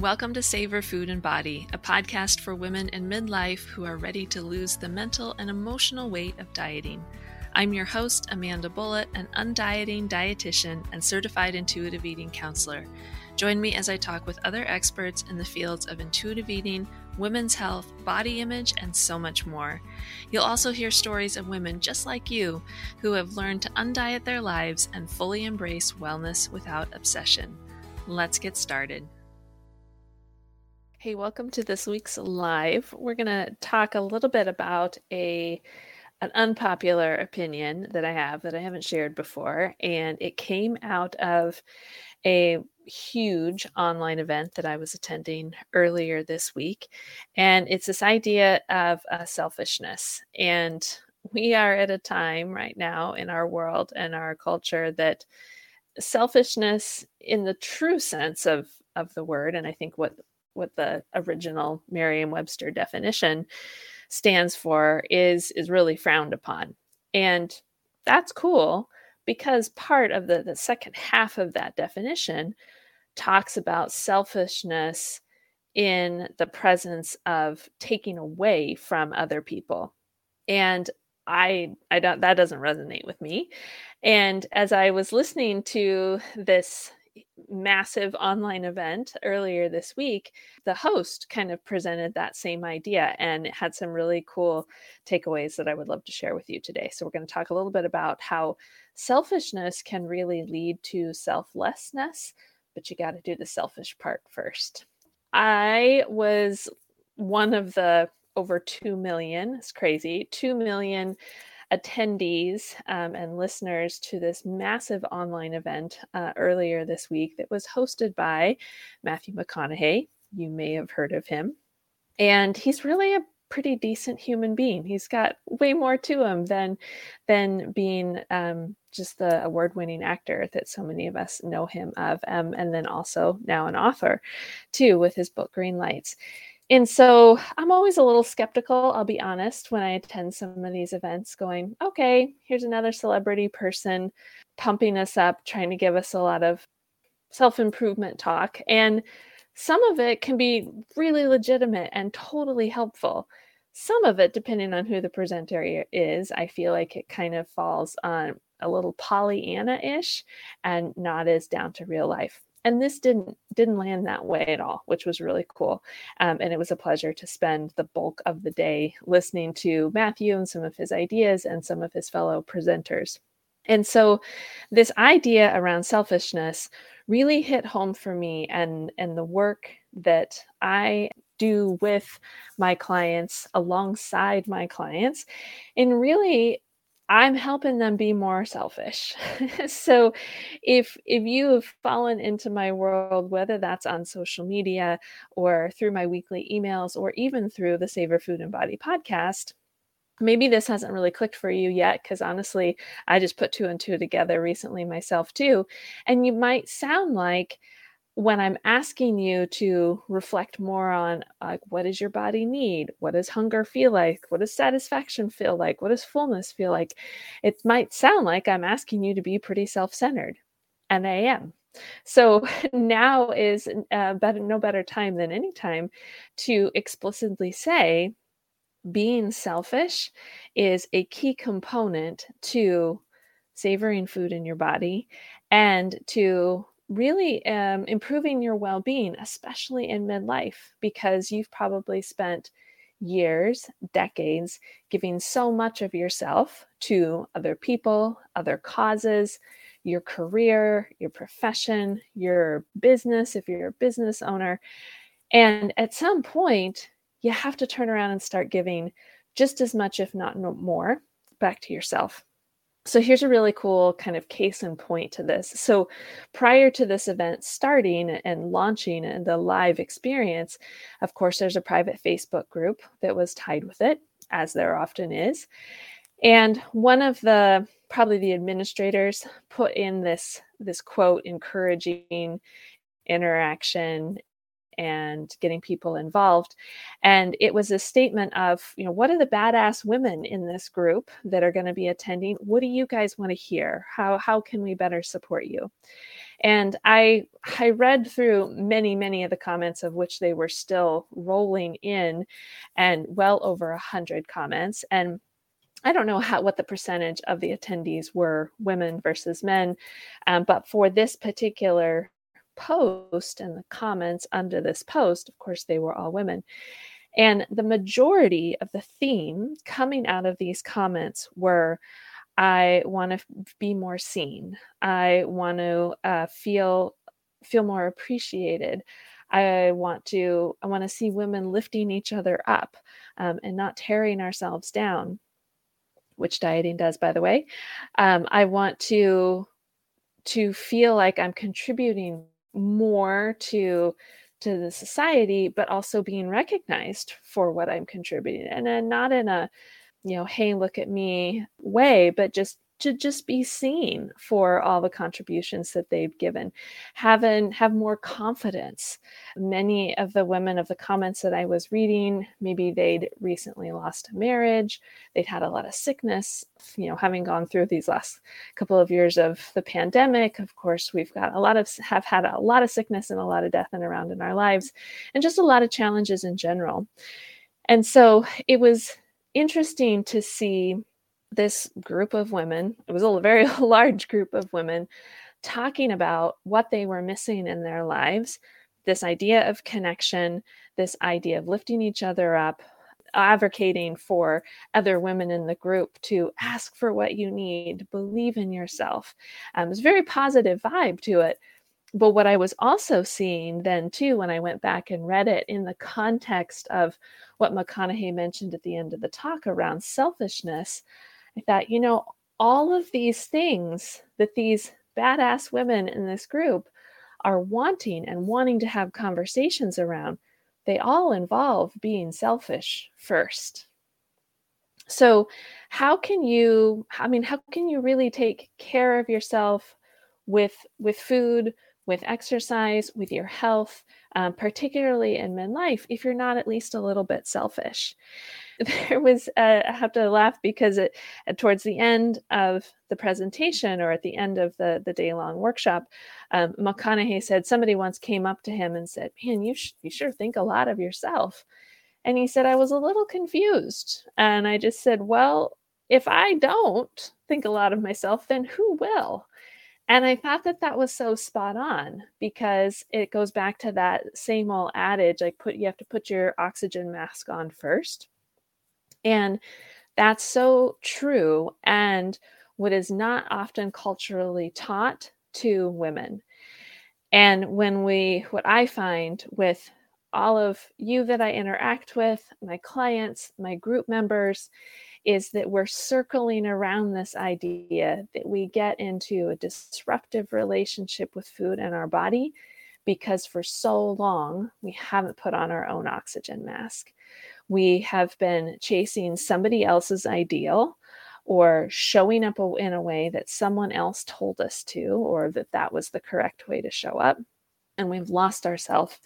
Welcome to Savor Food and Body, a podcast for women in midlife who are ready to lose the mental and emotional weight of dieting. I'm your host, Amanda Bullat, an undieting dietitian and certified intuitive eating counselor. Join me as I talk with other experts in the fields of intuitive eating, women's health, body image, and so much more. You'll also hear stories of women just like you who have learned to undiet their lives and fully embrace wellness without obsession. Let's get started. Hey, welcome to this week's live. We're going to talk a little bit about a an unpopular opinion that I have that I haven't shared before and it came out of a huge online event that I was attending earlier this week and it's this idea of uh, selfishness and we are at a time right now in our world and our culture that selfishness in the true sense of of the word and I think what what the original Merriam-Webster definition stands for is is really frowned upon. And that's cool because part of the, the second half of that definition talks about selfishness in the presence of taking away from other people. And I I don't that doesn't resonate with me. And as I was listening to this massive online event earlier this week, the host kind of presented that same idea and had some really cool takeaways that I would love to share with you today. So, we're going to talk a little bit about how selfishness can really lead to selflessness, but you got to do the selfish part first. I was one of the over 2 million, it's crazy, 2 million attendees um, and listeners to this massive online event uh, earlier this week that was hosted by Matthew McConaughey. You may have heard of him. And he's really a pretty decent human being. He's got way more to him than than being um, just the award-winning actor that so many of us know him of, um, and then also now an author, too, with his book Green Lights and so I'm always a little skeptical, I'll be honest, when I attend some of these events, going, okay, here's another celebrity person pumping us up, trying to give us a lot of self improvement talk. And some of it can be really legitimate and totally helpful. Some of it, depending on who the presenter is, I feel like it kind of falls on a little Pollyanna ish and not as down to real life and this didn't didn't land that way at all which was really cool um, and it was a pleasure to spend the bulk of the day listening to matthew and some of his ideas and some of his fellow presenters. And so this idea around selfishness really hit home for me and and the work that i do with my clients alongside my clients in really I'm helping them be more selfish. so if if you have fallen into my world whether that's on social media or through my weekly emails or even through the Savor Food and Body podcast, maybe this hasn't really clicked for you yet because honestly, I just put two and two together recently myself too. And you might sound like when I'm asking you to reflect more on like what does your body need? What does hunger feel like? What does satisfaction feel like? What does fullness feel like? It might sound like I'm asking you to be pretty self-centered. And I am. So now is uh, better, no better time than any time to explicitly say being selfish is a key component to savoring food in your body and to really um, improving your well being, especially in midlife, because you've probably spent years, decades giving so much of yourself to other people, other causes, your career, your profession, your business, if you're a business owner. And at some point, you have to turn around and start giving just as much, if not more, back to yourself. So here's a really cool kind of case in point to this. So prior to this event starting and launching and the live experience, of course, there's a private Facebook group that was tied with it, as there often is. And one of the probably the administrators put in this this quote encouraging interaction and getting people involved. And it was a statement of, you know, what are the badass women in this group that are going to be attending? What do you guys want to hear? How how can we better support you? And I I read through many, many of the comments of which they were still rolling in and well over a hundred comments. And I don't know how what the percentage of the attendees were women versus men, um, but for this particular post and the comments under this post, of course, they were all women. And the majority of the theme coming out of these comments were I want to be more seen. I want to uh, feel feel more appreciated. I want to I want to see women lifting each other up um, and not tearing ourselves down, which dieting does, by the way. Um, I want to to feel like I'm contributing more to to the society, but also being recognized for what I'm contributing, and then not in a you know, hey, look at me way, but just to just be seen for all the contributions that they've given. Have an, have more confidence. Many of the women of the comments that i was reading maybe they'd recently lost a marriage they'd had a lot of sickness you know having gone through these last couple of years of the pandemic of course we've got a lot of have had a lot of sickness and a lot of death and around in our lives and just a lot of challenges in general. And so it was interesting to see this group of women, it was a very large group of women, talking about what they were missing in their lives this idea of connection, this idea of lifting each other up, advocating for other women in the group to ask for what you need, believe in yourself. Um, it's a very positive vibe to it. But what I was also seeing then, too, when I went back and read it in the context of what McConaughey mentioned at the end of the talk around selfishness, I thought, you know, all of these things that these badass women in this group are wanting and wanting to have conversations around, they all involve being selfish first. So, how can you, I mean, how can you really take care of yourself with with food, with exercise, with your health, um, particularly in midlife, if you're not at least a little bit selfish. There was, uh, I have to laugh because it, uh, towards the end of the presentation or at the end of the, the day long workshop, um, McConaughey said somebody once came up to him and said, Man, you, sh- you sure think a lot of yourself. And he said, I was a little confused. And I just said, Well, if I don't think a lot of myself, then who will? And I thought that that was so spot on because it goes back to that same old adage like put you have to put your oxygen mask on first. And that's so true and what is not often culturally taught to women. And when we what I find with all of you that I interact with, my clients, my group members, is that we're circling around this idea that we get into a disruptive relationship with food and our body because for so long we haven't put on our own oxygen mask. We have been chasing somebody else's ideal or showing up in a way that someone else told us to, or that that was the correct way to show up. And we've lost ourselves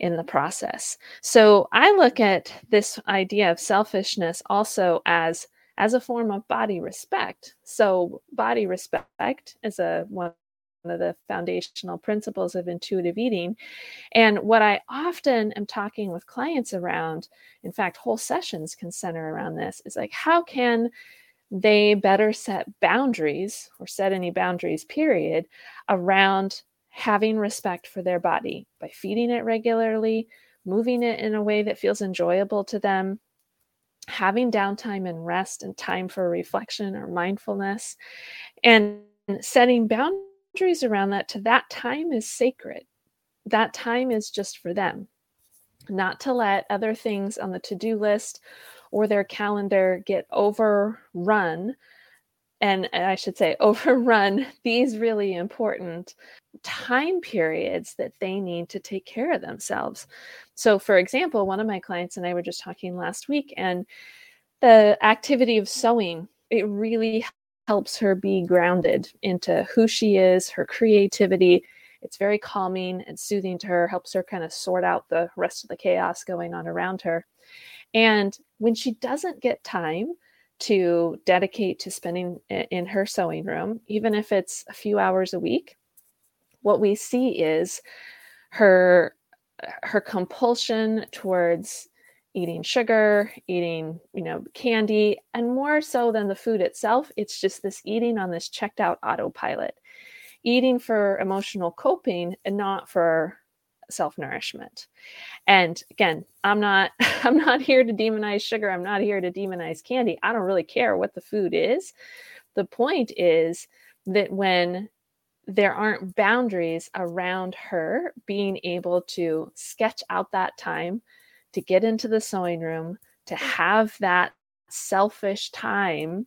in the process. So I look at this idea of selfishness also as as a form of body respect. So body respect is a one of the foundational principles of intuitive eating. And what I often am talking with clients around, in fact, whole sessions can center around this, is like, how can they better set boundaries or set any boundaries, period, around having respect for their body by feeding it regularly, moving it in a way that feels enjoyable to them, having downtime and rest and time for reflection or mindfulness, and setting boundaries around that to that time is sacred. That time is just for them, not to let other things on the to do list or their calendar get overrun and I should say overrun these really important time periods that they need to take care of themselves. So, for example, one of my clients and I were just talking last week, and the activity of sewing, it really helps her be grounded into who she is, her creativity, It's very calming and soothing to her, helps her kind of sort out the rest of the chaos going on around her. And when she doesn't get time to dedicate to spending in her sewing room, even if it's a few hours a week, what we see is her her compulsion towards eating sugar, eating, you know, candy, and more so than the food itself, it's just this eating on this checked out autopilot. Eating for emotional coping and not for self-nourishment. And again, I'm not I'm not here to demonize sugar. I'm not here to demonize candy. I don't really care what the food is. The point is that when there aren't boundaries around her being able to sketch out that time to get into the sewing room, to have that selfish time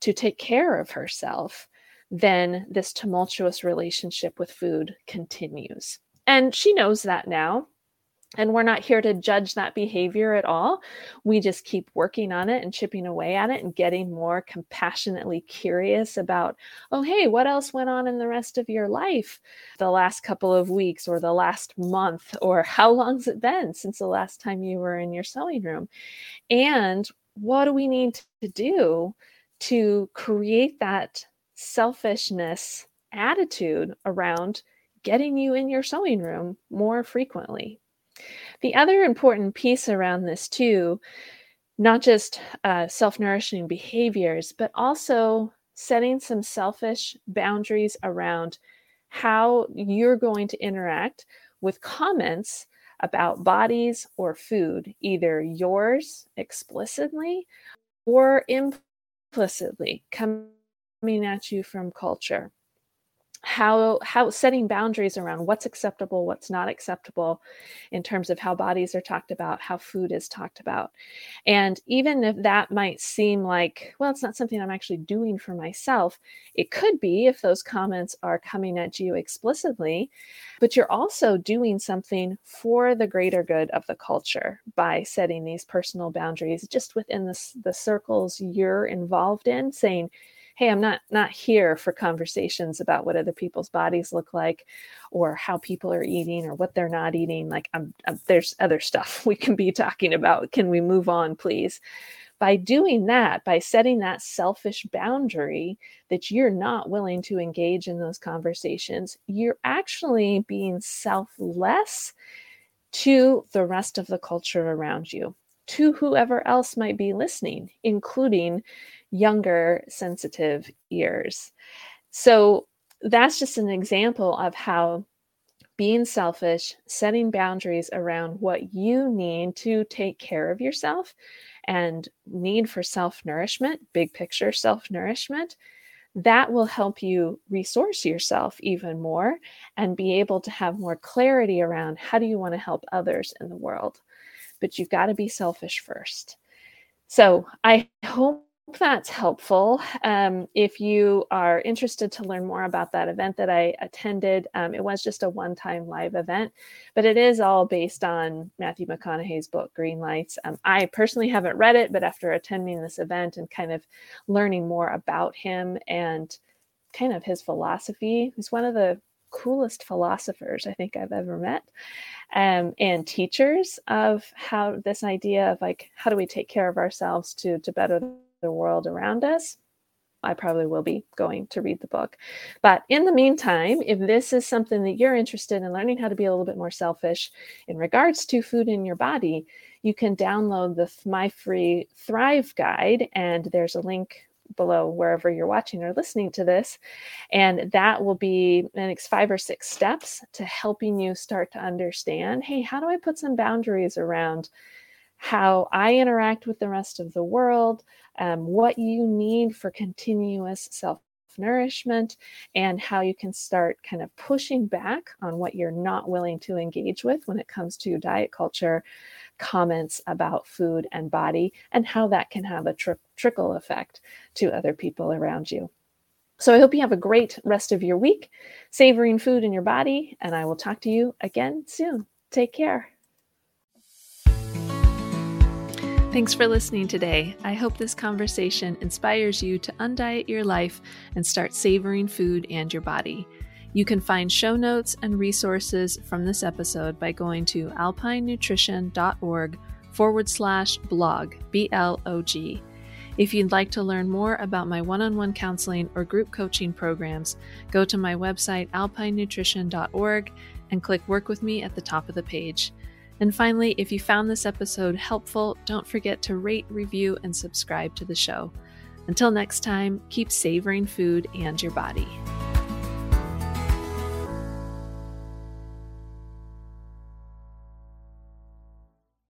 to take care of herself, then this tumultuous relationship with food continues. And she knows that now. And we're not here to judge that behavior at all. We just keep working on it and chipping away at it and getting more compassionately curious about, oh, hey, what else went on in the rest of your life the last couple of weeks or the last month? Or how long's it been since the last time you were in your sewing room? And what do we need to do to create that selfishness attitude around getting you in your sewing room more frequently? The other important piece around this, too, not just uh, self nourishing behaviors, but also setting some selfish boundaries around how you're going to interact with comments about bodies or food, either yours explicitly or implicitly coming at you from culture how how setting boundaries around what's acceptable what's not acceptable in terms of how bodies are talked about how food is talked about. And even if that might seem like well it's not something i'm actually doing for myself it could be if those comments are coming at you explicitly but you're also doing something for the greater good of the culture by setting these personal boundaries just within the, the circles you're involved in saying hey i'm not not here for conversations about what other people's bodies look like or how people are eating or what they're not eating. Like I'm, I'm, there's other stuff we can be talking about. Can we move on please? By doing that by setting that selfish boundary that you're not willing to engage in those conversations you're actually being selfless to the rest of the culture around you to whoever else might be listening including younger sensitive ears. So that's just an example of how being selfish, setting boundaries around what you need to take care of yourself and need for self nourishment, big picture self nourishment, that will help you resource yourself even more and be able to have more clarity around how do you want to help others in the world. But you've got to be selfish first. So I hope that's helpful. Um, if you are interested to learn more about that event that I attended, um, it was just a one time live event, but it is all based on Matthew McConaughey's book, Green Lights. Um, I personally haven't read it, but after attending this event and kind of learning more about him and kind of his philosophy, he's one of the coolest philosophers I think I've ever met, um, and teachers of how this idea of like, how do we take care of ourselves to, to better the world around us, I probably will be going to read the book. But in the meantime, if this is something that you're interested in learning how to be a little bit more selfish in regards to food in your body, you can download the My Free Thrive Guide, and there's a link below wherever you're watching or listening to this. And that will be the next five or six steps to helping you start to understand hey, how do I put some boundaries around how I interact with the rest of the world, um, what you need for continuous self nourishment, and how you can start kind of pushing back on what you're not willing to engage with when it comes to diet culture, comments about food and body, and how that can have a tri- trickle effect to other people around you. So I hope you have a great rest of your week, savoring food in your body, and I will talk to you again soon. Take care. Thanks for listening today. I hope this conversation inspires you to undiet your life and start savoring food and your body. You can find show notes and resources from this episode by going to alpinenutrition.org forward slash blog, B L O G. If you'd like to learn more about my one on one counseling or group coaching programs, go to my website, alpinenutrition.org, and click Work with Me at the top of the page. And finally, if you found this episode helpful, don't forget to rate, review, and subscribe to the show. Until next time, keep savoring food and your body.